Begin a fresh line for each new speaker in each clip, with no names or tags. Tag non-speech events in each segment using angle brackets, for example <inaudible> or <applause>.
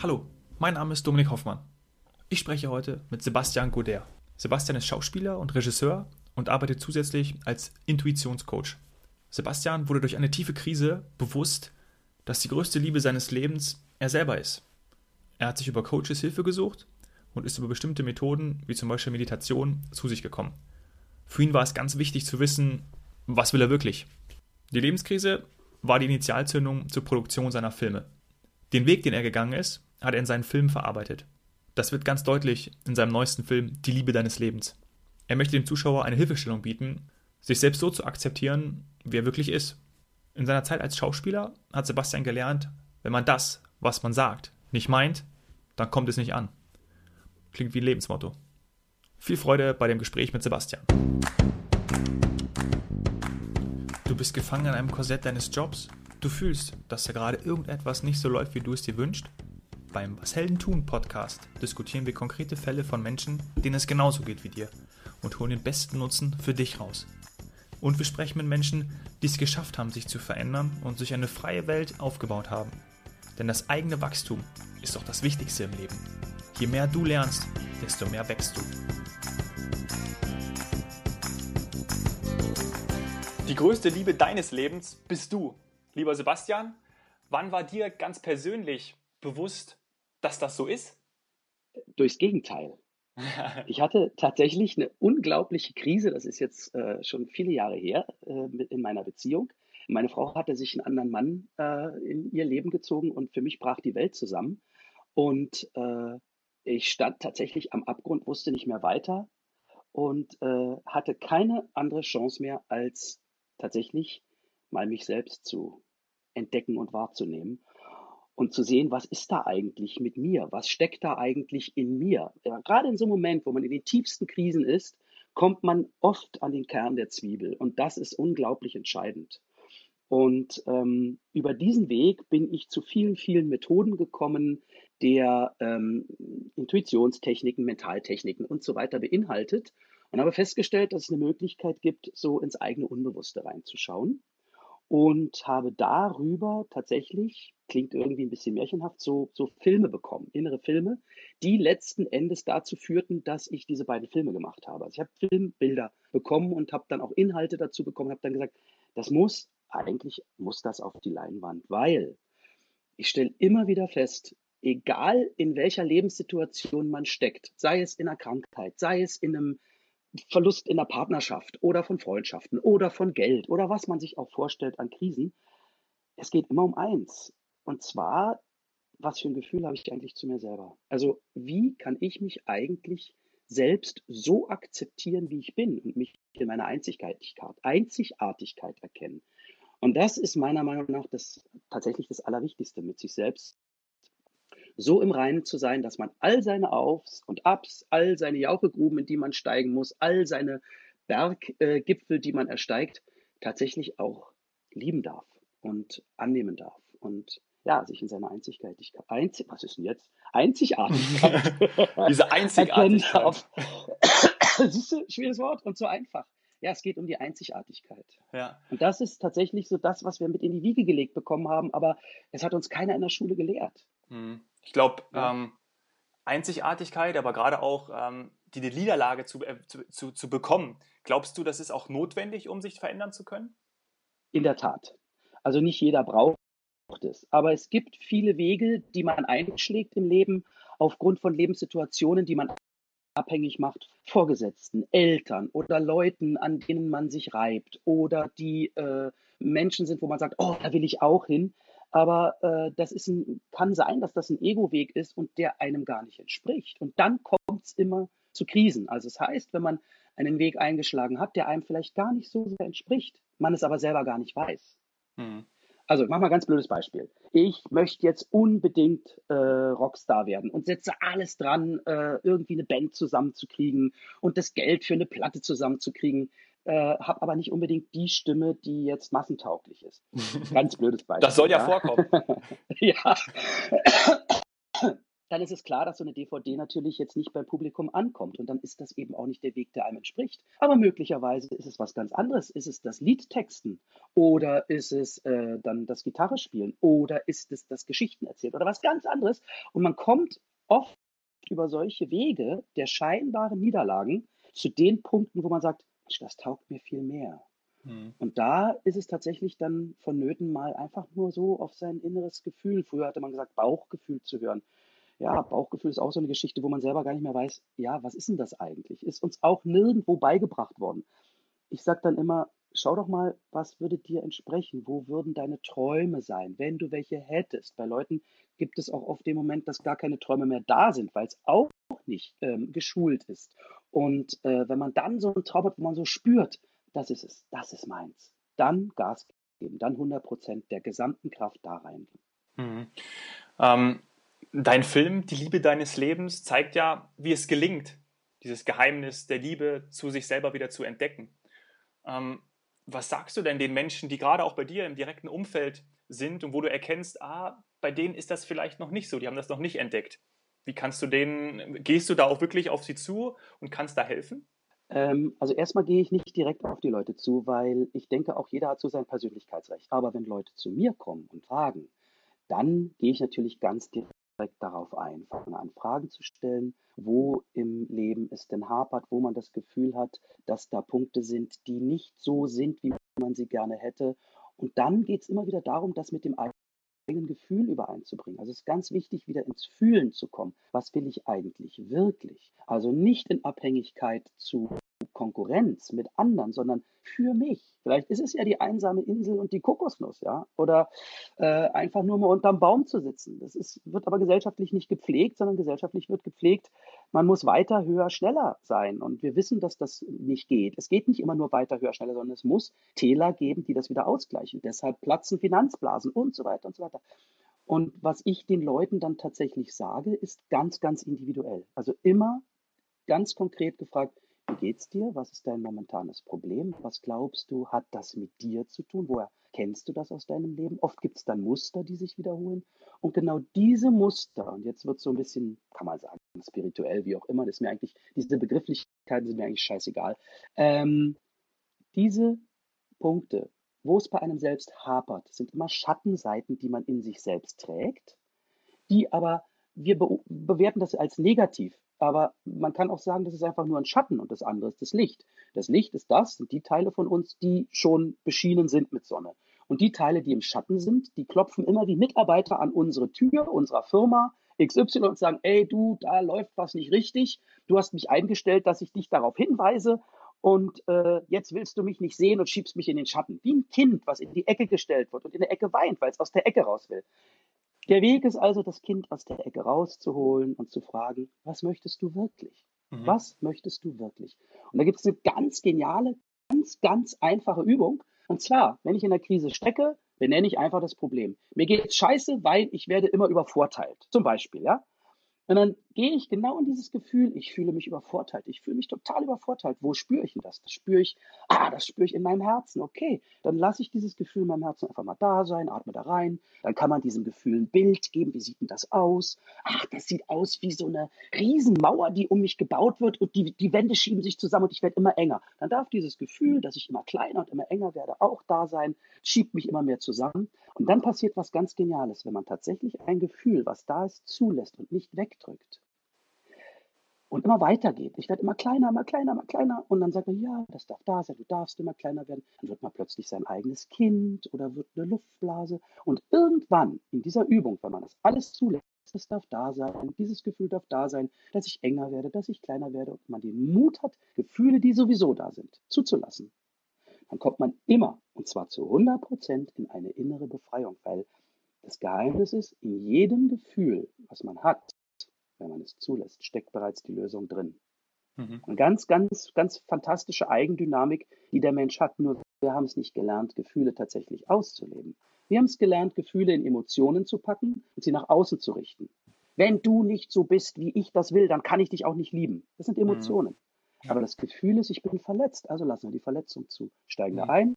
Hallo, mein Name ist Dominik Hoffmann. Ich spreche heute mit Sebastian Goder. Sebastian ist Schauspieler und Regisseur und arbeitet zusätzlich als Intuitionscoach. Sebastian wurde durch eine tiefe Krise bewusst, dass die größte Liebe seines Lebens er selber ist. Er hat sich über Coaches Hilfe gesucht und ist über bestimmte Methoden, wie zum Beispiel Meditation, zu sich gekommen. Für ihn war es ganz wichtig zu wissen, was will er wirklich. Die Lebenskrise war die Initialzündung zur Produktion seiner Filme. Den Weg, den er gegangen ist, hat er in seinen Filmen verarbeitet. Das wird ganz deutlich in seinem neuesten Film Die Liebe deines Lebens. Er möchte dem Zuschauer eine Hilfestellung bieten, sich selbst so zu akzeptieren, wie er wirklich ist. In seiner Zeit als Schauspieler hat Sebastian gelernt, wenn man das, was man sagt, nicht meint, dann kommt es nicht an. Klingt wie ein Lebensmotto. Viel Freude bei dem Gespräch mit Sebastian. Du bist gefangen in einem Korsett deines Jobs. Du fühlst, dass da gerade irgendetwas nicht so läuft, wie du es dir wünschst beim Was Helden tun Podcast diskutieren wir konkrete Fälle von Menschen, denen es genauso geht wie dir und holen den besten Nutzen für dich raus. Und wir sprechen mit Menschen, die es geschafft haben, sich zu verändern und sich eine freie Welt aufgebaut haben. Denn das eigene Wachstum ist doch das Wichtigste im Leben. Je mehr du lernst, desto mehr wächst du. Die größte Liebe deines Lebens bist du. Lieber Sebastian, wann war dir ganz persönlich bewusst, dass das so ist?
Durchs Gegenteil. <laughs> Ich hatte tatsächlich eine unglaubliche Krise, das ist jetzt äh, schon viele Jahre her, äh, in meiner Beziehung. Meine Frau hatte sich einen anderen Mann äh, in ihr Leben gezogen und für mich brach die Welt zusammen. Und äh, ich stand tatsächlich am Abgrund, wusste nicht mehr weiter und äh, hatte keine andere Chance mehr, als tatsächlich mal mich selbst zu entdecken und wahrzunehmen und zu sehen, was ist da eigentlich mit mir? Was steckt da eigentlich in mir? Ja, gerade in so einem Moment, wo man in den tiefsten Krisen ist, kommt man oft an den Kern der Zwiebel und das ist unglaublich entscheidend. Und ähm, über diesen Weg bin ich zu vielen, vielen Methoden gekommen, der ähm, Intuitionstechniken, Mentaltechniken und so weiter beinhaltet und habe festgestellt, dass es eine Möglichkeit gibt, so ins eigene Unbewusste reinzuschauen und habe darüber tatsächlich, klingt irgendwie ein bisschen märchenhaft, so, so Filme bekommen, innere Filme, die letzten Endes dazu führten, dass ich diese beiden Filme gemacht habe. Also ich habe Filmbilder bekommen und habe dann auch Inhalte dazu bekommen, habe dann gesagt, das muss, eigentlich muss das auf die Leinwand, weil ich stelle immer wieder fest, egal in welcher Lebenssituation man steckt, sei es in einer Krankheit, sei es in einem Verlust in der Partnerschaft oder von Freundschaften oder von Geld oder was man sich auch vorstellt an Krisen. Es geht immer um eins. Und zwar, was für ein Gefühl habe ich eigentlich zu mir selber? Also, wie kann ich mich eigentlich selbst so akzeptieren, wie ich bin und mich in meiner Einzigartigkeit, Einzigartigkeit erkennen? Und das ist meiner Meinung nach das, tatsächlich das Allerwichtigste, mit sich selbst so im Reinen zu sein, dass man all seine Aufs und Abs, all seine Jauchegruben, in die man steigen muss, all seine Berggipfel, die man ersteigt, tatsächlich auch lieben darf und annehmen darf und ja, sich in seiner Einzigartigkeit, Einzig, was ist denn jetzt? Einzigartigkeit. <laughs>
Diese Einzigartigkeit.
Siehst du, schwieriges Wort und so einfach. Ja, es geht um die Einzigartigkeit. Ja. Und das ist tatsächlich so das, was wir mit in die Wiege gelegt bekommen haben, aber es hat uns keiner in der Schule gelehrt.
Hm. Ich glaube, ja. ähm, Einzigartigkeit, aber gerade auch ähm, die, die Niederlage zu, äh, zu, zu, zu bekommen, glaubst du, das ist auch notwendig, um sich verändern zu können?
In der Tat. Also nicht jeder braucht es. Aber es gibt viele Wege, die man einschlägt im Leben aufgrund von Lebenssituationen, die man abhängig macht, Vorgesetzten, Eltern oder Leuten, an denen man sich reibt oder die äh, Menschen sind, wo man sagt, oh, da will ich auch hin. Aber äh, das ist ein, kann sein, dass das ein Ego-Weg ist und der einem gar nicht entspricht. Und dann kommt es immer zu Krisen. Also das heißt, wenn man einen Weg eingeschlagen hat, der einem vielleicht gar nicht so sehr entspricht, man es aber selber gar nicht weiß. Mhm. Also mach mal ganz blödes Beispiel. Ich möchte jetzt unbedingt äh, Rockstar werden und setze alles dran, äh, irgendwie eine Band zusammenzukriegen und das Geld für eine Platte zusammenzukriegen äh, habe aber nicht unbedingt die Stimme, die jetzt massentauglich ist. <laughs> Ganz blödes Beispiel.
Das soll ja, ja. vorkommen. <laughs>
ja. Dann ist es klar, dass so eine DVD natürlich jetzt nicht beim Publikum ankommt. Und dann ist das eben auch nicht der Weg, der einem entspricht. Aber möglicherweise ist es was ganz anderes. Ist es das Liedtexten oder ist es äh, dann das Gitarre spielen oder ist es das Geschichten erzählen oder was ganz anderes. Und man kommt oft über solche Wege der scheinbaren Niederlagen zu den Punkten, wo man sagt, das taugt mir viel mehr. Mhm. Und da ist es tatsächlich dann vonnöten, mal einfach nur so auf sein inneres Gefühl, früher hatte man gesagt, Bauchgefühl zu hören ja, Bauchgefühl ist auch so eine Geschichte, wo man selber gar nicht mehr weiß, ja, was ist denn das eigentlich? Ist uns auch nirgendwo beigebracht worden. Ich sage dann immer, schau doch mal, was würde dir entsprechen? Wo würden deine Träume sein, wenn du welche hättest? Bei Leuten gibt es auch oft den Moment, dass gar keine Träume mehr da sind, weil es auch nicht ähm, geschult ist. Und äh, wenn man dann so einen Traum hat, wo man so spürt, das ist es, das ist meins, dann Gas geben, dann 100 Prozent der gesamten Kraft da reingeben.
Mhm. Ähm, Dein Film, Die Liebe deines Lebens, zeigt ja, wie es gelingt, dieses Geheimnis der Liebe zu sich selber wieder zu entdecken. Ähm, was sagst du denn den Menschen, die gerade auch bei dir im direkten Umfeld sind und wo du erkennst, ah, bei denen ist das vielleicht noch nicht so, die haben das noch nicht entdeckt. Wie kannst du denen, gehst du da auch wirklich auf sie zu und kannst da helfen?
Ähm, also erstmal gehe ich nicht direkt auf die Leute zu, weil ich denke, auch jeder hat so sein Persönlichkeitsrecht. Aber wenn Leute zu mir kommen und fragen, dann gehe ich natürlich ganz direkt direkt darauf ein, fangen an, Fragen zu stellen, wo im Leben es denn hapert, wo man das Gefühl hat, dass da Punkte sind, die nicht so sind, wie man sie gerne hätte. Und dann geht es immer wieder darum, das mit dem eigenen Gefühl übereinzubringen. Also es ist ganz wichtig, wieder ins Fühlen zu kommen. Was will ich eigentlich wirklich? Also nicht in Abhängigkeit zu Konkurrenz mit anderen, sondern für mich. Vielleicht ist es ja die einsame Insel und die Kokosnuss, ja, oder äh, einfach nur mal unterm Baum zu sitzen. Das ist, wird aber gesellschaftlich nicht gepflegt, sondern gesellschaftlich wird gepflegt, man muss weiter, höher, schneller sein. Und wir wissen, dass das nicht geht. Es geht nicht immer nur weiter, höher, schneller, sondern es muss Täler geben, die das wieder ausgleichen. Deshalb platzen Finanzblasen und so weiter und so weiter. Und was ich den Leuten dann tatsächlich sage, ist ganz, ganz individuell. Also immer ganz konkret gefragt, wie geht's dir? Was ist dein momentanes Problem? Was glaubst du, hat das mit dir zu tun? Woher kennst du das aus deinem Leben? Oft gibt es dann Muster, die sich wiederholen. Und genau diese Muster, und jetzt wird so ein bisschen, kann man sagen, spirituell, wie auch immer, das ist mir eigentlich, diese Begrifflichkeiten sind mir eigentlich scheißegal. Ähm, diese Punkte, wo es bei einem selbst hapert, sind immer Schattenseiten, die man in sich selbst trägt, die aber wir be bewerten das als negativ. Aber man kann auch sagen, das ist einfach nur ein Schatten und das andere ist das Licht. Das Licht ist das, sind die Teile von uns, die schon beschienen sind mit Sonne. Und die Teile, die im Schatten sind, die klopfen immer wie Mitarbeiter an unsere Tür unserer Firma XY und sagen, ey du, da läuft was nicht richtig. Du hast mich eingestellt, dass ich dich darauf hinweise und äh, jetzt willst du mich nicht sehen und schiebst mich in den Schatten. Wie ein Kind, was in die Ecke gestellt wird und in der Ecke weint, weil es aus der Ecke raus will. Der Weg ist also, das Kind aus der Ecke rauszuholen und zu fragen, was möchtest du wirklich? Mhm. Was möchtest du wirklich? Und da gibt es eine ganz geniale, ganz, ganz einfache Übung. Und zwar, wenn ich in der Krise stecke, benenne ich einfach das Problem. Mir geht scheiße, weil ich werde immer übervorteilt. Zum Beispiel, ja. Und dann gehe ich genau in dieses Gefühl, ich fühle mich übervorteilt, ich fühle mich total übervorteilt. Wo spüre ich denn das? Das spüre ich, ah, das spüre ich in meinem Herzen. Okay, dann lasse ich dieses Gefühl in meinem Herzen einfach mal da sein, atme da rein. Dann kann man diesem Gefühl ein Bild geben. Wie sieht denn das aus? Ach, das sieht aus wie so eine Riesenmauer, die um mich gebaut wird und die, die Wände schieben sich zusammen und ich werde immer enger. Dann darf dieses Gefühl, dass ich immer kleiner und immer enger werde, auch da sein, schiebt mich immer mehr zusammen. Und dann passiert was ganz Geniales, wenn man tatsächlich ein Gefühl, was da ist, zulässt und nicht wegdrückt und immer weitergeht. Ich werde immer kleiner, immer kleiner, immer kleiner. Und dann sagt man, ja, das darf da sein, du darfst immer kleiner werden. Dann wird man plötzlich sein eigenes Kind oder wird eine Luftblase. Und irgendwann in dieser Übung, wenn man das alles zulässt, das darf da sein, dieses Gefühl darf da sein, dass ich enger werde, dass ich kleiner werde und man den Mut hat, Gefühle, die sowieso da sind, zuzulassen, dann kommt man immer, und zwar zu 100 Prozent, in eine innere Befreiung, weil das Geheimnis ist, in jedem Gefühl, was man hat, wenn man es zulässt, steckt bereits die Lösung drin. Mhm. Eine ganz, ganz, ganz fantastische Eigendynamik, die der Mensch hat. Nur wir haben es nicht gelernt, Gefühle tatsächlich auszuleben. Wir haben es gelernt, Gefühle in Emotionen zu packen und sie nach außen zu richten. Wenn du nicht so bist, wie ich das will, dann kann ich dich auch nicht lieben. Das sind Emotionen. Mhm. Aber das Gefühl ist, ich bin verletzt, also lassen wir die Verletzung zu. Steigen wir mhm. ein,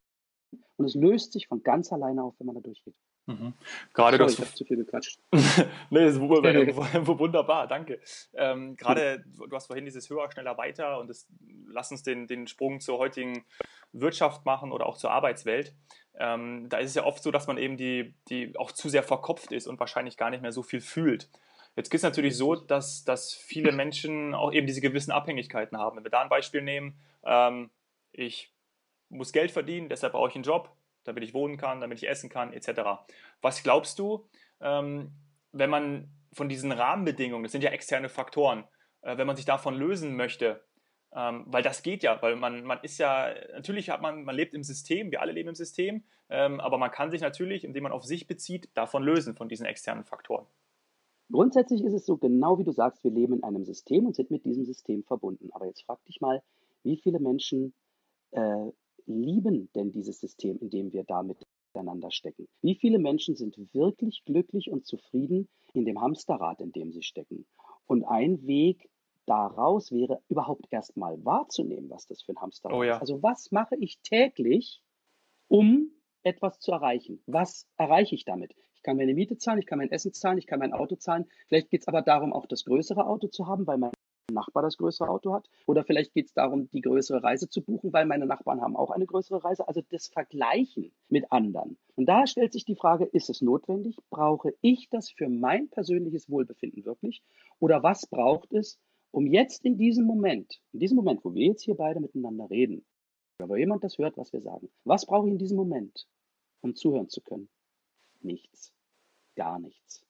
und es löst sich von ganz alleine auf, wenn man da durchgeht.
Mhm. Gerade Sorry,
ich habe zu viel gequatscht. <laughs>
nee, ist <laughs> wunderbar, danke. Ähm, gerade, du hast vorhin dieses höher, schneller, weiter und das, lass uns den, den Sprung zur heutigen Wirtschaft machen oder auch zur Arbeitswelt. Ähm, da ist es ja oft so, dass man eben die, die auch zu sehr verkopft ist und wahrscheinlich gar nicht mehr so viel fühlt. Jetzt gibt es natürlich so, dass, dass viele Menschen auch eben diese gewissen Abhängigkeiten haben. Wenn wir da ein Beispiel nehmen, ähm, ich muss Geld verdienen, deshalb brauche ich einen Job, damit ich wohnen kann, damit ich essen kann, etc. Was glaubst du, ähm, wenn man von diesen Rahmenbedingungen, das sind ja externe Faktoren, äh, wenn man sich davon lösen möchte, ähm, weil das geht ja, weil man, man ist ja, natürlich hat man, man lebt im System, wir alle leben im System, ähm, aber man kann sich natürlich, indem man auf sich bezieht, davon lösen, von diesen externen Faktoren.
Grundsätzlich ist es so, genau wie du sagst, wir leben in einem System und sind mit diesem System verbunden. Aber jetzt frag dich mal, wie viele Menschen äh, lieben denn dieses System, in dem wir da miteinander stecken? Wie viele Menschen sind wirklich glücklich und zufrieden in dem Hamsterrad, in dem sie stecken? Und ein Weg daraus wäre, überhaupt erstmal wahrzunehmen, was das für ein Hamsterrad oh ja. ist. Also was mache ich täglich, um etwas zu erreichen? Was erreiche ich damit? Ich kann meine Miete zahlen, ich kann mein Essen zahlen, ich kann mein Auto zahlen. Vielleicht geht es aber darum, auch das größere Auto zu haben, weil mein Nachbar das größere Auto hat. Oder vielleicht geht es darum, die größere Reise zu buchen, weil meine Nachbarn haben auch eine größere Reise. Also das Vergleichen mit anderen. Und da stellt sich die Frage, ist es notwendig? Brauche ich das für mein persönliches Wohlbefinden wirklich? Oder was braucht es, um jetzt in diesem Moment, in diesem Moment, wo wir jetzt hier beide miteinander reden, wo jemand das hört, was wir sagen, was brauche ich in diesem Moment, um zuhören zu können? Nichts. Gar nichts.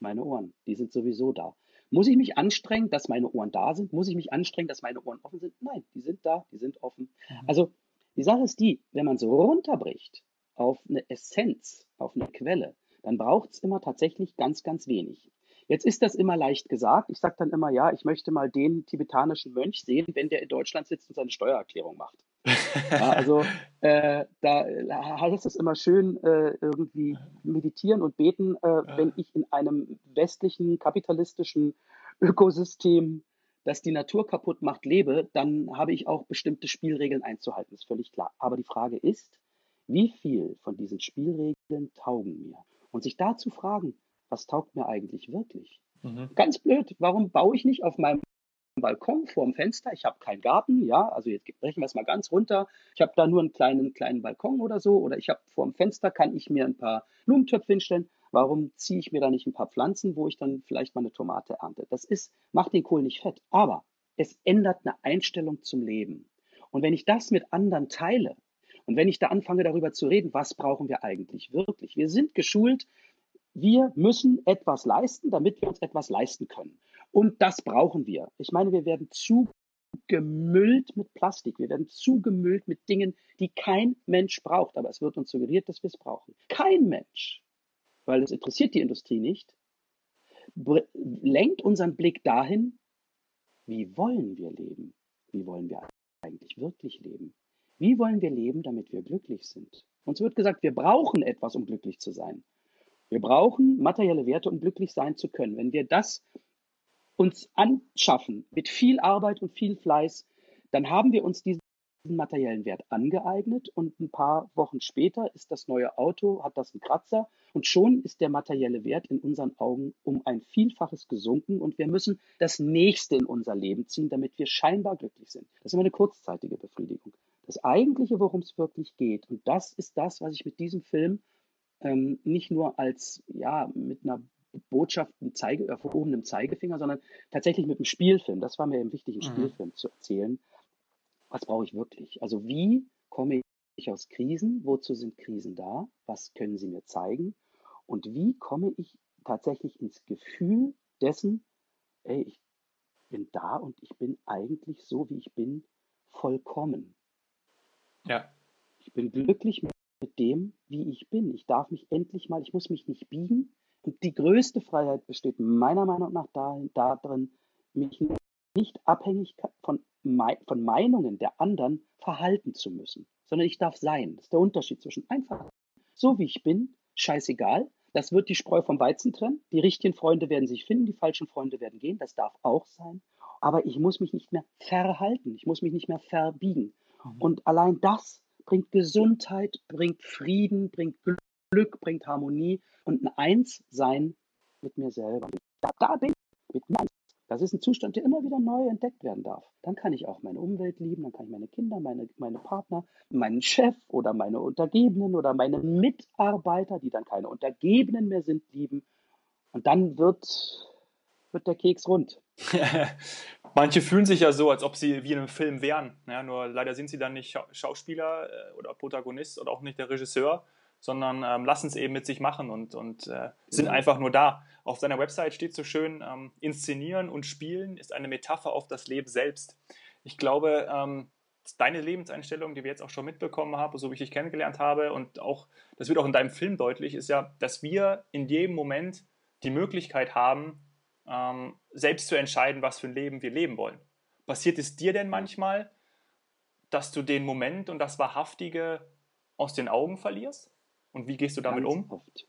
Meine Ohren, die sind sowieso da. Muss ich mich anstrengen, dass meine Ohren da sind? Muss ich mich anstrengen, dass meine Ohren offen sind? Nein, die sind da, die sind offen. Mhm. Also die Sache ist die, wenn man so runterbricht auf eine Essenz, auf eine Quelle, dann braucht es immer tatsächlich ganz, ganz wenig. Jetzt ist das immer leicht gesagt. Ich sage dann immer, ja, ich möchte mal den tibetanischen Mönch sehen, wenn der in Deutschland sitzt und seine Steuererklärung macht. Ja, also äh, da heißt es immer schön äh, irgendwie meditieren und beten, äh, wenn ich in einem westlichen kapitalistischen Ökosystem, das die Natur kaputt macht, lebe, dann habe ich auch bestimmte Spielregeln einzuhalten, ist völlig klar. Aber die Frage ist, wie viel von diesen Spielregeln taugen mir? Und sich da zu fragen, was taugt mir eigentlich wirklich? Mhm. Ganz blöd, warum baue ich nicht auf meinem Balkon vorm Fenster. Ich habe keinen Garten, ja, also jetzt brechen wir es mal ganz runter. Ich habe da nur einen kleinen, kleinen Balkon oder so, oder ich habe vorm Fenster, kann ich mir ein paar Blumentöpfe hinstellen. Warum ziehe ich mir da nicht ein paar Pflanzen, wo ich dann vielleicht mal eine Tomate ernte? Das ist, macht den Kohl nicht fett, aber es ändert eine Einstellung zum Leben. Und wenn ich das mit anderen teile und wenn ich da anfange darüber zu reden, was brauchen wir eigentlich wirklich? Wir sind geschult, wir müssen etwas leisten, damit wir uns etwas leisten können. Und das brauchen wir. Ich meine, wir werden zugemüllt mit Plastik. Wir werden zugemüllt mit Dingen, die kein Mensch braucht. Aber es wird uns suggeriert, dass wir es brauchen. Kein Mensch, weil es interessiert die Industrie nicht, lenkt unseren Blick dahin, wie wollen wir leben? Wie wollen wir eigentlich wirklich leben? Wie wollen wir leben, damit wir glücklich sind? Uns wird gesagt, wir brauchen etwas, um glücklich zu sein. Wir brauchen materielle Werte, um glücklich sein zu können. Wenn wir das uns anschaffen mit viel Arbeit und viel Fleiß, dann haben wir uns diesen materiellen Wert angeeignet und ein paar Wochen später ist das neue Auto, hat das einen Kratzer und schon ist der materielle Wert in unseren Augen um ein Vielfaches gesunken und wir müssen das nächste in unser Leben ziehen, damit wir scheinbar glücklich sind. Das ist immer eine kurzzeitige Befriedigung. Das eigentliche, worum es wirklich geht, und das ist das, was ich mit diesem Film ähm, nicht nur als, ja, mit einer Botschaft mit Zeige, erhobenem Zeigefinger, sondern tatsächlich mit einem Spielfilm. Das war mir eben wichtig, einen mhm. Spielfilm zu erzählen. Was brauche ich wirklich? Also wie komme ich aus Krisen? Wozu sind Krisen da? Was können sie mir zeigen? Und wie komme ich tatsächlich ins Gefühl dessen, ey, ich bin da und ich bin eigentlich so, wie ich bin, vollkommen.
Ja.
Ich bin glücklich mit dem, wie ich bin. Ich darf mich endlich mal, ich muss mich nicht biegen, und die größte Freiheit besteht meiner Meinung nach darin, darin mich nicht abhängig von, von Meinungen der anderen verhalten zu müssen, sondern ich darf sein. Das ist der Unterschied zwischen einfach so wie ich bin, scheißegal. Das wird die Spreu vom Weizen trennen. Die richtigen Freunde werden sich finden, die falschen Freunde werden gehen. Das darf auch sein. Aber ich muss mich nicht mehr verhalten. Ich muss mich nicht mehr verbiegen. Mhm. Und allein das bringt Gesundheit, bringt Frieden, bringt Glück, bringt Harmonie und ein Einssein mit mir selber. Da, da bin ich mit mir. Das ist ein Zustand, der immer wieder neu entdeckt werden darf. Dann kann ich auch meine Umwelt lieben, dann kann ich meine Kinder, meine, meine Partner, meinen Chef oder meine Untergebenen oder meine Mitarbeiter, die dann keine Untergebenen mehr sind, lieben. Und dann wird, wird der Keks rund. <laughs>
Manche fühlen sich ja so, als ob sie wie in einem Film wären. Ja, nur leider sind sie dann nicht Schauspieler äh, oder Protagonist oder auch nicht der Regisseur, sondern ähm, lassen es eben mit sich machen und, und äh, sind einfach nur da. Auf seiner Website steht so schön, ähm, inszenieren und spielen ist eine Metapher auf das Leben selbst. Ich glaube, ähm, deine Lebenseinstellung, die wir jetzt auch schon mitbekommen haben, so wie ich dich kennengelernt habe und auch, das wird auch in deinem Film deutlich, ist ja, dass wir in jedem Moment die Möglichkeit haben, ähm, selbst zu entscheiden, was für ein Leben wir leben wollen. Passiert es dir denn manchmal, dass du den Moment und das Wahrhaftige aus den Augen verlierst? Und wie gehst du damit
Ganz
um?
Oft.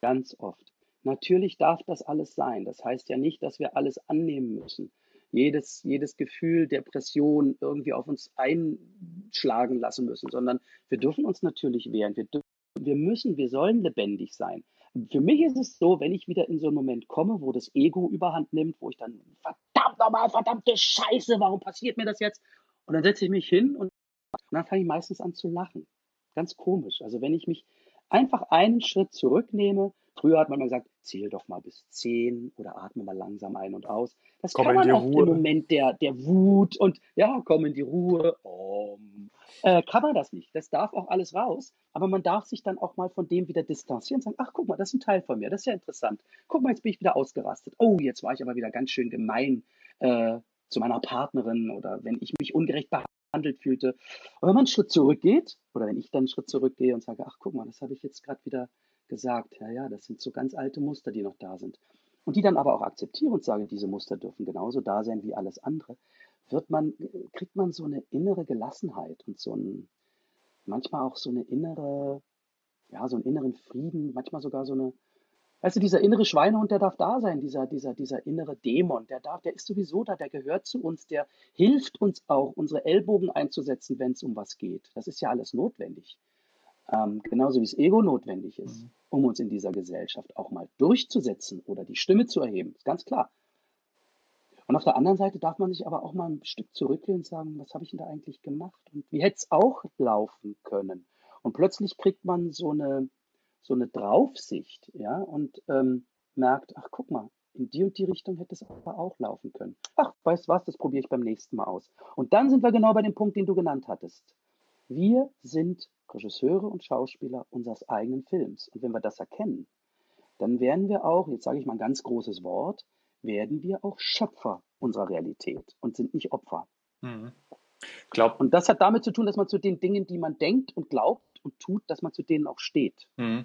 Ganz oft. Natürlich darf das alles sein. Das heißt ja nicht, dass wir alles annehmen müssen. Jedes, jedes Gefühl, Depression irgendwie auf uns einschlagen lassen müssen, sondern wir dürfen uns natürlich wehren. Wir, wir müssen, wir sollen lebendig sein. Für mich ist es so, wenn ich wieder in so einen Moment komme, wo das Ego überhand nimmt, wo ich dann, verdammt nochmal, verdammte Scheiße, warum passiert mir das jetzt? Und dann setze ich mich hin und, und dann fange ich meistens an zu lachen. Ganz komisch. Also wenn ich mich einfach einen Schritt zurücknehme, früher hat man mal gesagt, zähl doch mal bis zehn oder atme mal langsam ein und aus. Das komm kann man auch Ruhe. im Moment der, der Wut und ja, komm in die Ruhe. Oh, äh, kann man das nicht. Das darf auch alles raus. Aber man darf sich dann auch mal von dem wieder distanzieren und sagen, ach guck mal, das ist ein Teil von mir. Das ist ja interessant. Guck mal, jetzt bin ich wieder ausgerastet. Oh, jetzt war ich aber wieder ganz schön gemein äh, zu meiner Partnerin oder wenn ich mich ungerecht behandelt fühlte. Und wenn man einen Schritt zurückgeht oder wenn ich dann einen Schritt zurückgehe und sage, ach guck mal, das habe ich jetzt gerade wieder gesagt. Ja, ja, das sind so ganz alte Muster, die noch da sind. Und die dann aber auch akzeptiere und sage, diese Muster dürfen genauso da sein wie alles andere, wird man, kriegt man so eine innere Gelassenheit und so ein, manchmal auch so eine innere, ja, so einen inneren Frieden, manchmal sogar so eine, weißt du, dieser innere Schweinehund, der darf da sein, dieser, dieser, dieser innere Dämon, der darf, der ist sowieso da, der gehört zu uns, der hilft uns auch, unsere Ellbogen einzusetzen, wenn es um was geht. Das ist ja alles notwendig. Ähm, genauso wie es Ego notwendig ist, mhm. um uns in dieser Gesellschaft auch mal durchzusetzen oder die Stimme zu erheben. Ist ganz klar. Und auf der anderen Seite darf man sich aber auch mal ein Stück zurücklehnen und sagen, was habe ich denn da eigentlich gemacht? Und wie hätte es auch laufen können? Und plötzlich kriegt man so eine, so eine Draufsicht, ja, und ähm, merkt, ach guck mal, in die und die Richtung hätte es aber auch laufen können. Ach, weißt du was, das probiere ich beim nächsten Mal aus. Und dann sind wir genau bei dem Punkt, den du genannt hattest. Wir sind Regisseure und Schauspieler unseres eigenen Films. Und wenn wir das erkennen, dann werden wir auch, jetzt sage ich mal ein ganz großes Wort, werden wir auch Schöpfer unserer Realität und sind nicht Opfer. Mhm. Glaub. Und das hat damit zu tun, dass man zu den Dingen, die man denkt und glaubt und tut, dass man zu denen auch steht.
Mhm.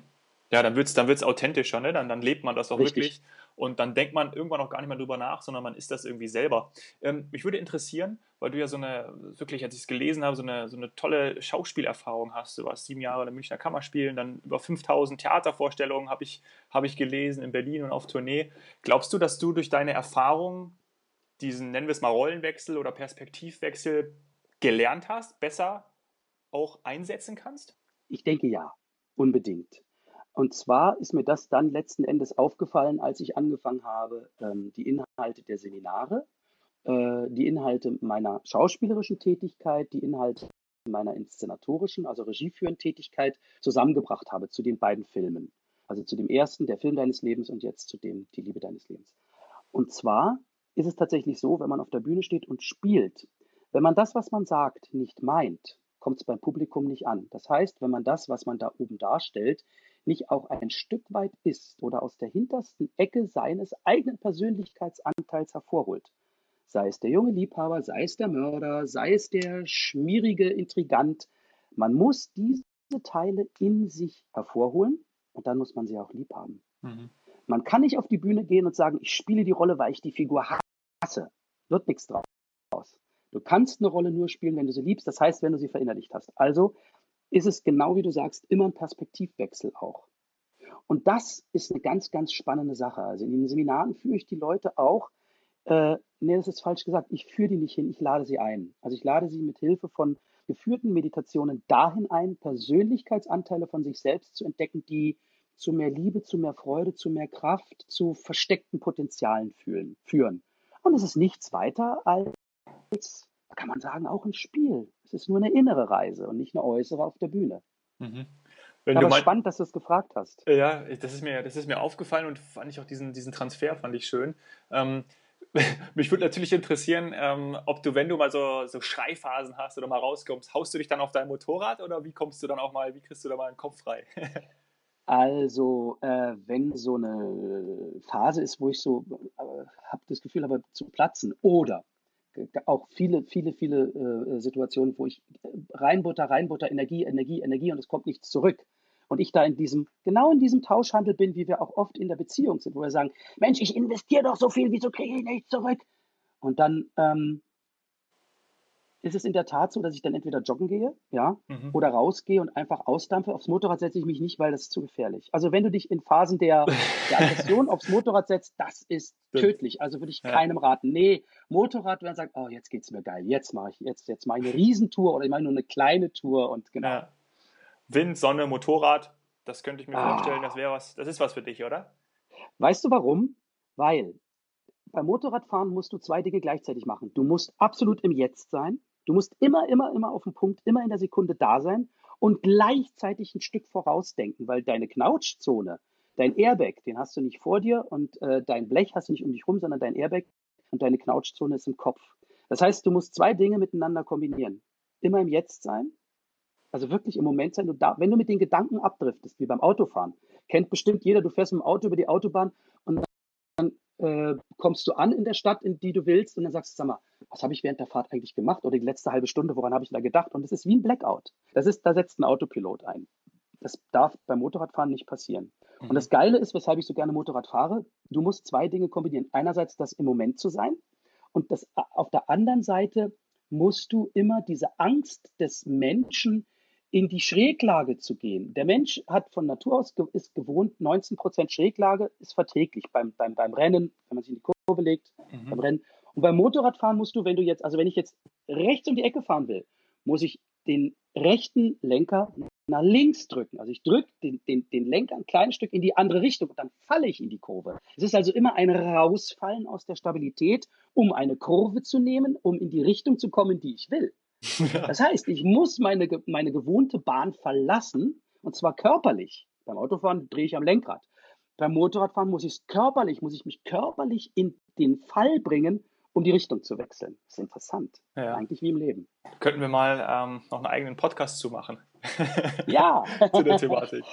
Ja, dann wird es dann wird's authentischer, ne? dann, dann lebt man das auch Richtig. wirklich und dann denkt man irgendwann auch gar nicht mehr drüber nach, sondern man ist das irgendwie selber. Ähm, mich würde interessieren, weil du ja so eine, wirklich, als ich es gelesen habe, so eine, so eine tolle Schauspielerfahrung hast. Du warst sieben Jahre in der Münchner Kammerspielen, dann über 5000 Theatervorstellungen habe ich, hab ich gelesen in Berlin und auf Tournee. Glaubst du, dass du durch deine Erfahrung diesen, nennen wir es mal Rollenwechsel oder Perspektivwechsel gelernt hast, besser auch einsetzen kannst?
Ich denke ja, unbedingt. Und zwar ist mir das dann letzten Endes aufgefallen, als ich angefangen habe, ähm, die Inhalte der Seminare, äh, die Inhalte meiner schauspielerischen Tätigkeit, die Inhalte meiner inszenatorischen, also regieführenden Tätigkeit zusammengebracht habe zu den beiden Filmen. Also zu dem ersten, der Film deines Lebens und jetzt zu dem, die Liebe deines Lebens. Und zwar ist es tatsächlich so, wenn man auf der Bühne steht und spielt, wenn man das, was man sagt, nicht meint, kommt es beim Publikum nicht an. Das heißt, wenn man das, was man da oben darstellt, nicht auch ein Stück weit ist oder aus der hintersten Ecke seines eigenen Persönlichkeitsanteils hervorholt. Sei es der junge Liebhaber, sei es der Mörder, sei es der schmierige Intrigant. Man muss diese Teile in sich hervorholen und dann muss man sie auch lieb haben. Mhm. Man kann nicht auf die Bühne gehen und sagen, ich spiele die Rolle, weil ich die Figur hasse. Wird nichts draus. Du kannst eine Rolle nur spielen, wenn du sie liebst, das heißt, wenn du sie verinnerlicht hast. Also ist es genau wie du sagst, immer ein Perspektivwechsel auch. Und das ist eine ganz, ganz spannende Sache. Also in den Seminaren führe ich die Leute auch, äh, nee, das ist falsch gesagt, ich führe die nicht hin, ich lade sie ein. Also ich lade sie mit Hilfe von geführten Meditationen dahin ein, Persönlichkeitsanteile von sich selbst zu entdecken, die zu mehr Liebe, zu mehr Freude, zu mehr Kraft, zu versteckten Potenzialen fühlen, führen. Und es ist nichts weiter als, kann man sagen, auch ein Spiel. Es ist nur eine innere Reise und nicht eine äußere auf der Bühne. Mhm. Wenn Aber spannend, dass du es gefragt hast.
Ja, das ist mir, das ist mir aufgefallen und fand ich auch diesen, diesen Transfer fand ich schön. Ähm, <laughs> mich würde natürlich interessieren, ähm, ob du, wenn du mal so, so Schreiphasen hast oder mal rauskommst, haust du dich dann auf dein Motorrad oder wie kommst du dann auch mal, wie kriegst du da mal den Kopf frei? <laughs>
Also, äh, wenn so eine Phase ist, wo ich so äh, habe das Gefühl habe zu platzen oder auch viele, viele, viele äh, Situationen, wo ich äh, reinbutter, reinbutter, Energie, Energie, Energie und es kommt nichts zurück. Und ich da in diesem, genau in diesem Tauschhandel bin, wie wir auch oft in der Beziehung sind, wo wir sagen, Mensch, ich investiere doch so viel, wieso kriege ich nichts zurück? Und dann ähm, ist es in der Tat so, dass ich dann entweder joggen gehe, ja, mhm. oder rausgehe und einfach ausdampfe. Aufs Motorrad setze ich mich nicht, weil das ist zu gefährlich. Also wenn du dich in Phasen der, der Aggression <laughs> aufs Motorrad setzt, das ist tödlich. Also würde ich ja. keinem raten. Nee, Motorrad, wenn man sagt, oh, jetzt geht's mir geil, jetzt mache ich, jetzt, jetzt mache ich eine Riesentour oder ich mache nur eine kleine Tour und genau. Ja.
Wind, Sonne, Motorrad, das könnte ich mir ah. vorstellen, das wäre was, das ist was für dich, oder?
Weißt du warum? Weil beim Motorradfahren musst du zwei Dinge gleichzeitig machen. Du musst absolut im Jetzt sein Du musst immer, immer, immer auf den Punkt, immer in der Sekunde da sein und gleichzeitig ein Stück vorausdenken, weil deine Knautschzone, dein Airbag, den hast du nicht vor dir und äh, dein Blech hast du nicht um dich rum, sondern dein Airbag und deine Knautschzone ist im Kopf. Das heißt, du musst zwei Dinge miteinander kombinieren. Immer im Jetzt sein, also wirklich im Moment sein. Du da, wenn du mit den Gedanken abdriftest, wie beim Autofahren, kennt bestimmt jeder, du fährst mit dem Auto über die Autobahn und äh, kommst du an in der Stadt, in die du willst, und dann sagst du, sag mal, was habe ich während der Fahrt eigentlich gemacht oder die letzte halbe Stunde, woran habe ich da gedacht? Und es ist wie ein Blackout. Das ist, da setzt ein Autopilot ein. Das darf beim Motorradfahren nicht passieren. Mhm. Und das Geile ist, weshalb ich so gerne Motorrad fahre, du musst zwei Dinge kombinieren. Einerseits das im Moment zu sein und das auf der anderen Seite musst du immer diese Angst des Menschen in die Schräglage zu gehen. Der Mensch hat von Natur aus ist gewohnt, 19 Prozent Schräglage ist verträglich beim, beim, beim Rennen, wenn man sich in die Kurve legt, mhm. beim Rennen. Und beim Motorradfahren musst du, wenn du jetzt, also wenn ich jetzt rechts um die Ecke fahren will, muss ich den rechten Lenker nach links drücken. Also ich drücke den, den, den Lenker ein kleines Stück in die andere Richtung und dann falle ich in die Kurve. Es ist also immer ein Rausfallen aus der Stabilität, um eine Kurve zu nehmen, um in die Richtung zu kommen, die ich will. Das heißt, ich muss meine, meine gewohnte Bahn verlassen, und zwar körperlich. Beim Autofahren drehe ich am Lenkrad. Beim Motorradfahren muss ich es körperlich, muss ich mich körperlich in den Fall bringen, um die Richtung zu wechseln. Das ist interessant. Ja. Eigentlich wie im Leben.
Könnten wir mal ähm, noch einen eigenen Podcast zu machen.
Ja. <laughs>
zu der Thematik.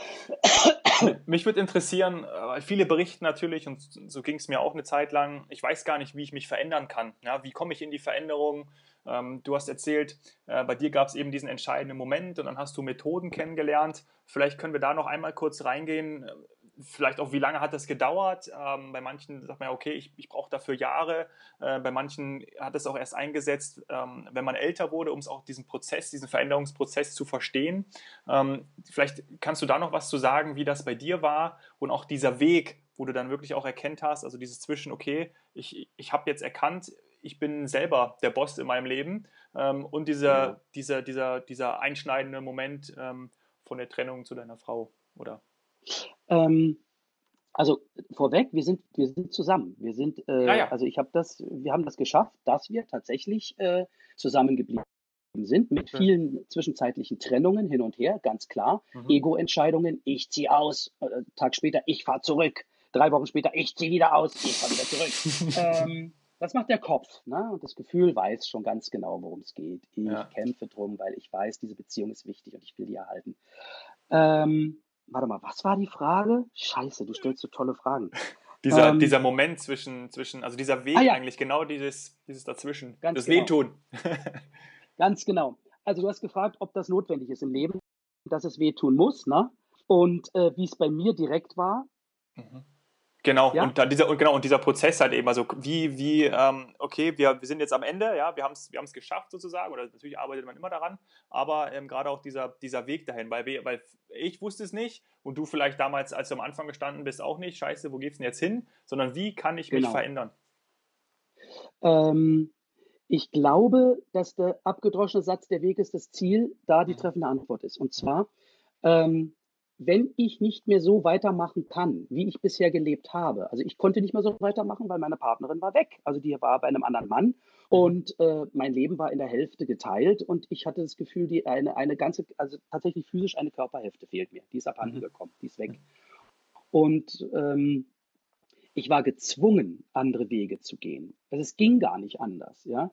<laughs> <laughs> mich würde interessieren, weil viele berichten natürlich, und so ging es mir auch eine Zeit lang, ich weiß gar nicht, wie ich mich verändern kann. Ja, wie komme ich in die Veränderung? Ähm, du hast erzählt, äh, bei dir gab es eben diesen entscheidenden Moment und dann hast du Methoden kennengelernt. Vielleicht können wir da noch einmal kurz reingehen. Vielleicht auch, wie lange hat das gedauert? Ähm, bei manchen sagt man ja, okay, ich, ich brauche dafür Jahre. Äh, bei manchen hat es auch erst eingesetzt, ähm, wenn man älter wurde, um es auch diesen Prozess, diesen Veränderungsprozess zu verstehen. Ähm, vielleicht kannst du da noch was zu sagen, wie das bei dir war und auch dieser Weg, wo du dann wirklich auch erkennt hast, also dieses Zwischen, okay, ich, ich habe jetzt erkannt, ich bin selber der Boss in meinem Leben ähm, und dieser, ja. dieser, dieser, dieser einschneidende Moment ähm, von der Trennung zu deiner Frau, oder?
Ähm, also vorweg, wir sind, wir sind zusammen. Wir sind, äh, ja, ja. also ich habe das, wir haben das geschafft, dass wir tatsächlich äh, zusammengeblieben sind mit vielen zwischenzeitlichen Trennungen hin und her, ganz klar. Mhm. Ego-Entscheidungen, ich ziehe aus, äh, Tag später, ich fahre zurück, drei Wochen später, ich ziehe wieder aus, ich fahre wieder zurück. <laughs> ähm, das macht der Kopf. Ne? Und das Gefühl weiß schon ganz genau, worum es geht. Ich ja. kämpfe drum, weil ich weiß, diese Beziehung ist wichtig und ich will die erhalten. Ähm, warte mal, was war die Frage? Scheiße, du stellst so tolle Fragen. <laughs>
Dieser, ähm, dieser Moment zwischen, zwischen, also dieser Weg ah, ja. eigentlich, genau dieses, dieses Dazwischen, ganz das genau. Wehtun. <laughs>
ganz genau. Also du hast gefragt, ob das notwendig ist im Leben, dass es wehtun muss, ne? Und äh, wie es bei mir direkt war.
Mhm. Genau, ja? und dann dieser, und genau, und dieser Prozess halt eben, also wie, wie, ähm, okay, wir, wir sind jetzt am Ende, ja, wir haben es wir geschafft sozusagen, oder natürlich arbeitet man immer daran, aber ähm, gerade auch dieser, dieser Weg dahin, weil, wir, weil ich wusste es nicht und du vielleicht damals, als du am Anfang gestanden bist, auch nicht, scheiße, wo geht's denn jetzt hin, sondern wie kann ich mich genau. verändern?
Ähm, Ich glaube, dass der abgedroschene Satz, der Weg ist das Ziel, da die treffende Antwort ist. Und zwar, ähm, wenn ich nicht mehr so weitermachen kann, wie ich bisher gelebt habe, also ich konnte nicht mehr so weitermachen, weil meine Partnerin war weg, also die war bei einem anderen Mann und äh, mein Leben war in der Hälfte geteilt und ich hatte das Gefühl, die eine, eine ganze, also tatsächlich physisch eine Körperhälfte fehlt mir, die ist abhanden mhm. gekommen, die ist weg. Und ähm, ich war gezwungen, andere Wege zu gehen. Also es ging gar nicht anders, ja.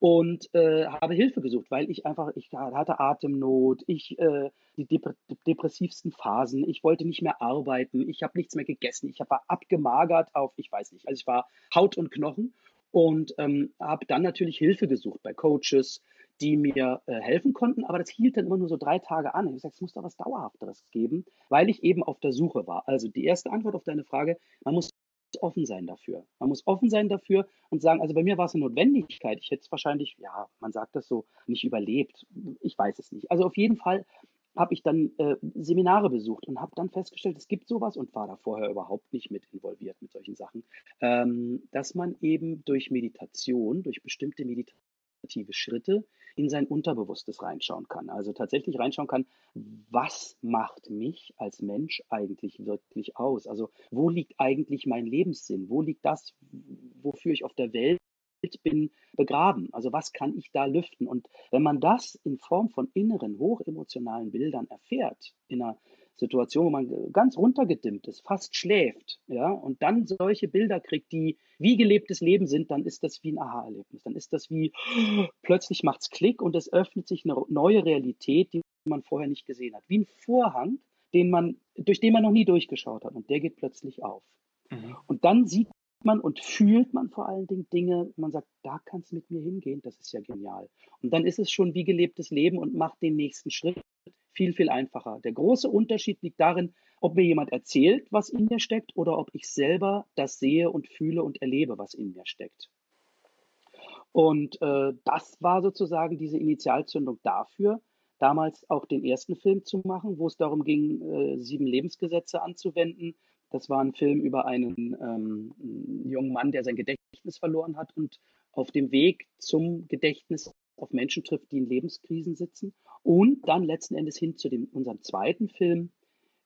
Und äh, habe Hilfe gesucht, weil ich einfach, ich hatte Atemnot, ich äh, die dep depressivsten Phasen, ich wollte nicht mehr arbeiten, ich habe nichts mehr gegessen, ich war abgemagert auf, ich weiß nicht, also ich war Haut und Knochen und ähm, habe dann natürlich Hilfe gesucht bei Coaches, die mir äh, helfen konnten, aber das hielt dann immer nur so drei Tage an. Ich habe gesagt, es muss da was Dauerhafteres geben, weil ich eben auf der Suche war. Also die erste Antwort auf deine Frage, man muss offen sein dafür. Man muss offen sein dafür und sagen, also bei mir war es eine Notwendigkeit. Ich hätte es wahrscheinlich, ja, man sagt das so, nicht überlebt. Ich weiß es nicht. Also auf jeden Fall habe ich dann äh, Seminare besucht und habe dann festgestellt, es gibt sowas und war da vorher überhaupt nicht mit involviert mit solchen Sachen, ähm, dass man eben durch Meditation, durch bestimmte meditative Schritte in sein Unterbewusstes reinschauen kann. Also tatsächlich reinschauen kann, was macht mich als Mensch eigentlich wirklich aus? Also wo liegt eigentlich mein Lebenssinn? Wo liegt das, wofür ich auf der Welt bin, begraben? Also was kann ich da lüften? Und wenn man das in Form von inneren, hochemotionalen Bildern erfährt, in einer Situation, wo man ganz runtergedimmt ist, fast schläft, ja, und dann solche Bilder kriegt, die wie gelebtes Leben sind, dann ist das wie ein Aha-Erlebnis. Dann ist das wie, <gasps> plötzlich macht es Klick und es öffnet sich eine neue Realität, die man vorher nicht gesehen hat. Wie ein Vorhang, den man, durch den man noch nie durchgeschaut hat. Und der geht plötzlich auf. Mhm. Und dann sieht man und fühlt man vor allen Dingen Dinge, man sagt, da kann es mit mir hingehen, das ist ja genial. Und dann ist es schon wie gelebtes Leben und macht den nächsten Schritt viel, viel einfacher. Der große Unterschied liegt darin, ob mir jemand erzählt, was in mir steckt, oder ob ich selber das sehe und fühle und erlebe, was in mir steckt. Und äh, das war sozusagen diese Initialzündung dafür, damals auch den ersten Film zu machen, wo es darum ging, äh, sieben Lebensgesetze anzuwenden. Das war ein Film über einen ähm, jungen Mann, der sein Gedächtnis verloren hat und auf dem Weg zum Gedächtnis auf Menschen trifft, die in Lebenskrisen sitzen. Und dann letzten Endes hin zu dem, unserem zweiten Film,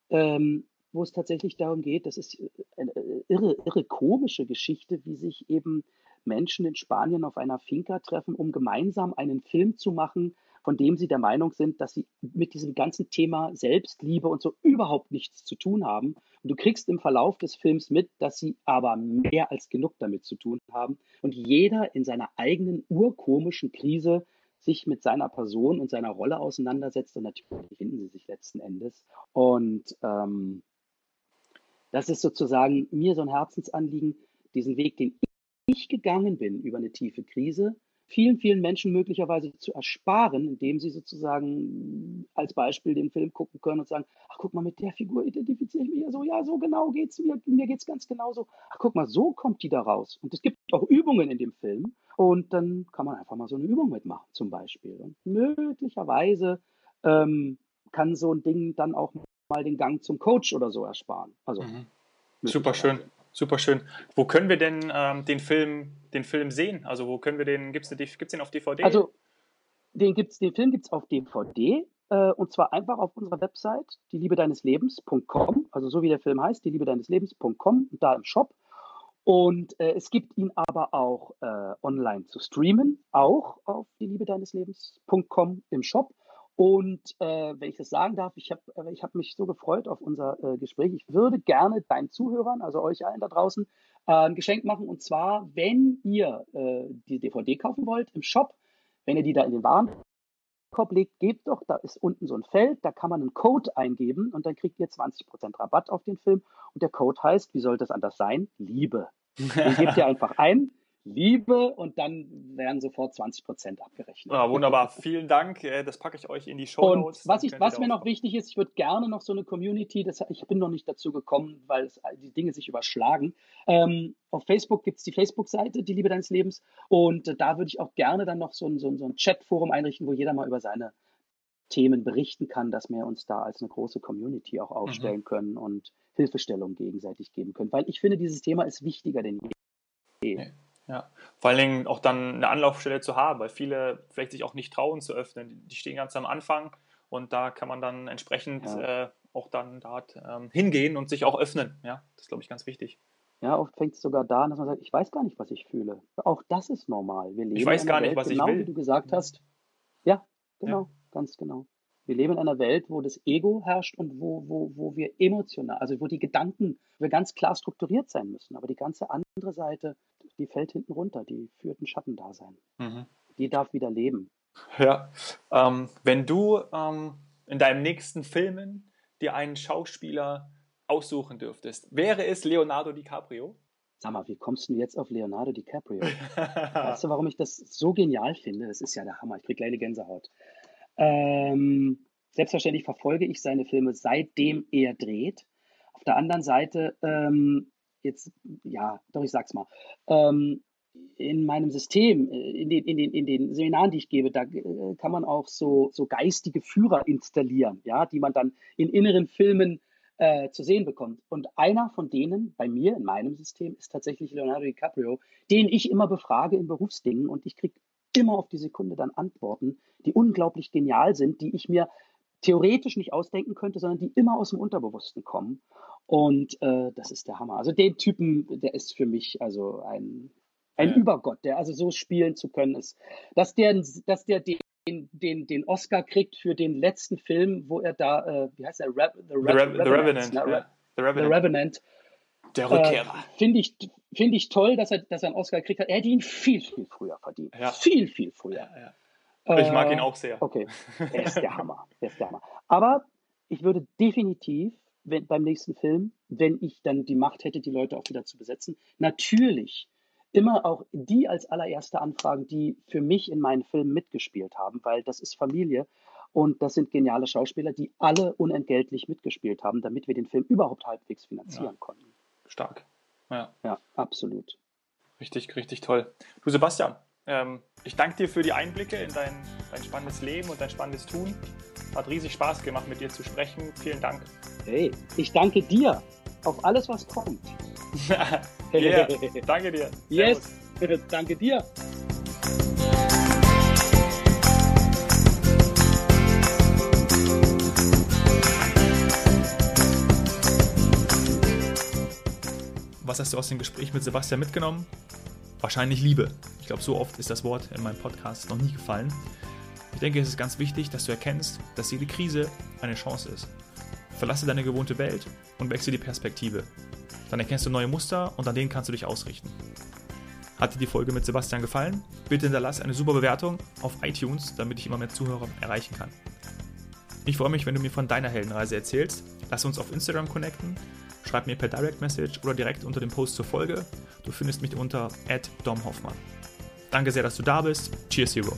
ähm, wo es tatsächlich darum geht, das ist eine irre, irre komische Geschichte, wie sich eben Menschen in Spanien auf einer Finca treffen, um gemeinsam einen Film zu machen, von dem sie der Meinung sind, dass sie mit diesem ganzen Thema Selbstliebe und so überhaupt nichts zu tun haben. Und du kriegst im Verlauf des Films mit, dass sie aber mehr als genug damit zu tun haben und jeder in seiner eigenen urkomischen Krise sich mit seiner Person und seiner Rolle auseinandersetzt und natürlich finden sie sich letzten Endes. Und ähm, das ist sozusagen mir so ein Herzensanliegen, diesen Weg, den ich gegangen bin über eine tiefe Krise, vielen, vielen Menschen möglicherweise zu ersparen, indem sie sozusagen als Beispiel den Film gucken können und sagen, ach guck mal, mit der Figur identifiziere ich mich ja so, ja, so genau geht's mir, mir geht's ganz genauso. Ach guck mal, so kommt die da raus. Und es gibt auch Übungen in dem Film und dann kann man einfach mal so eine Übung mitmachen zum Beispiel. Und möglicherweise ähm, kann so ein Ding dann auch mal den Gang zum Coach oder so ersparen. Also
mhm. super schön. Super schön. Wo können wir denn ähm, den, Film, den Film sehen? Also wo können wir den, gibt es gibt's den auf DVD?
Also den, gibt's, den Film gibt es auf DVD äh, und zwar einfach auf unserer Website, die Liebe deines Lebens.com, also so wie der Film heißt, die Liebe deines Lebens.com da im Shop. Und äh, es gibt ihn aber auch äh, online zu streamen, auch auf die Liebe deines Lebens.com im Shop. Und äh, wenn ich das sagen darf, ich habe äh, ich hab mich so gefreut auf unser äh, Gespräch. Ich würde gerne deinen Zuhörern, also euch allen da draußen, äh, ein Geschenk machen. Und zwar, wenn ihr äh, die DVD kaufen wollt im Shop, wenn ihr die da in den Warenkorb legt, gebt doch, da ist unten so ein Feld, da kann man einen Code eingeben und dann kriegt ihr 20% Rabatt auf den Film. Und der Code heißt, wie soll das anders sein? Liebe. Den gebt ihr <laughs> einfach ein Liebe und dann werden sofort 20 Prozent abgerechnet.
Ja, wunderbar, vielen Dank. Äh, das packe ich euch in die Show Notes.
Was, ich, was mir noch wichtig ist, ich würde gerne noch so eine Community, das, ich bin noch nicht dazu gekommen, weil es, die Dinge sich überschlagen. Ähm, auf Facebook gibt es die Facebook-Seite, die Liebe deines Lebens. Und äh, da würde ich auch gerne dann noch so ein, so ein, so ein Chat-Forum einrichten, wo jeder mal über seine Themen berichten kann, dass wir uns da als eine große Community auch aufstellen mhm. können und Hilfestellung gegenseitig geben können. Weil ich finde, dieses Thema ist wichtiger denn je.
Nee. Ja, vor allen Dingen auch dann eine Anlaufstelle zu haben, weil viele vielleicht sich auch nicht trauen zu öffnen. Die stehen ganz am Anfang und da kann man dann entsprechend ja. äh, auch dann dort ähm, hingehen und sich auch öffnen. Ja, das ist, glaube ich, ganz wichtig.
Ja, oft fängt es sogar da an, dass man sagt, ich weiß gar nicht, was ich fühle. Auch das ist normal.
Wir leben ich weiß gar nicht, Welt, was
genau
ich will.
Genau wie du gesagt hast. Ja, genau, ja. ganz genau. Wir leben in einer Welt, wo das Ego herrscht und wo, wo, wo wir emotional, also wo die Gedanken, wir ganz klar strukturiert sein müssen. Aber die ganze andere Seite, die fällt hinten runter, die führt ein Schattendasein. Mhm. Die darf wieder leben.
Ja, ähm, wenn du ähm, in deinem nächsten Filmen dir einen Schauspieler aussuchen dürftest, wäre es Leonardo DiCaprio?
Sag mal, wie kommst du jetzt auf Leonardo DiCaprio? <laughs> weißt du, warum ich das so genial finde? Das ist ja der Hammer. Ich kriege kleine Gänsehaut. Ähm, selbstverständlich verfolge ich seine Filme seitdem er dreht. Auf der anderen Seite, ähm, jetzt, ja, doch, ich sag's mal, ähm, in meinem System, äh, in den, in, den, in den Seminaren, die ich gebe, da äh, kann man auch so, so geistige Führer installieren, ja, die man dann in inneren Filmen äh, zu sehen bekommt. Und einer von denen bei mir in meinem System ist tatsächlich Leonardo DiCaprio, den ich immer befrage in Berufsdingen und ich kriege immer auf die Sekunde dann Antworten, die unglaublich genial sind, die ich mir theoretisch nicht ausdenken könnte, sondern die immer aus dem Unterbewussten kommen. Und äh, das ist der Hammer. Also den Typen, der ist für mich also ein, ein ja. Übergott, der also so spielen zu können ist. Dass der, dass der den, den, den Oscar kriegt für den letzten Film, wo er da, äh, wie heißt der? Re
The, Re The, Re The Revenant.
Ne? The Revenant. The Revenant.
Der Rückkehrer.
Äh, Finde ich, find ich toll, dass er, dass er einen Oscar gekriegt hat. Er hätte ihn viel, viel früher verdient. Ja. Viel, viel früher. Ja,
ja. Ich mag ihn auch sehr.
Okay, <laughs> er ist der Hammer. Er ist der Hammer. Aber ich würde definitiv wenn, beim nächsten Film, wenn ich dann die Macht hätte, die Leute auch wieder zu besetzen, natürlich immer auch die als allererste anfragen, die für mich in meinen Filmen mitgespielt haben, weil das ist Familie und das sind geniale Schauspieler, die alle unentgeltlich mitgespielt haben, damit wir den Film überhaupt halbwegs finanzieren ja. konnten.
Stark.
Ja. ja, absolut.
Richtig, richtig toll. Du Sebastian, ähm, ich danke dir für die Einblicke in dein, dein spannendes Leben und dein spannendes Tun. Hat riesig Spaß gemacht, mit dir zu sprechen. Vielen Dank.
Hey, ich danke dir auf alles, was kommt. <laughs>
yeah, danke dir.
Servus. Yes, <laughs> danke dir.
Was hast du aus dem Gespräch mit Sebastian mitgenommen? Wahrscheinlich Liebe. Ich glaube, so oft ist das Wort in meinem Podcast noch nie gefallen. Ich denke, es ist ganz wichtig, dass du erkennst, dass jede Krise eine Chance ist. Verlasse deine gewohnte Welt und wechsle die Perspektive. Dann erkennst du neue Muster und an denen kannst du dich ausrichten. Hat dir die Folge mit Sebastian gefallen? Bitte hinterlass eine super Bewertung auf iTunes, damit ich immer mehr Zuhörer erreichen kann. Ich freue mich, wenn du mir von deiner Heldenreise erzählst. Lass uns auf Instagram connecten Schreib mir per Direct Message oder direkt unter dem Post zur Folge. Du findest mich unter domhoffmann. Danke sehr, dass du da bist. Cheers, Hero.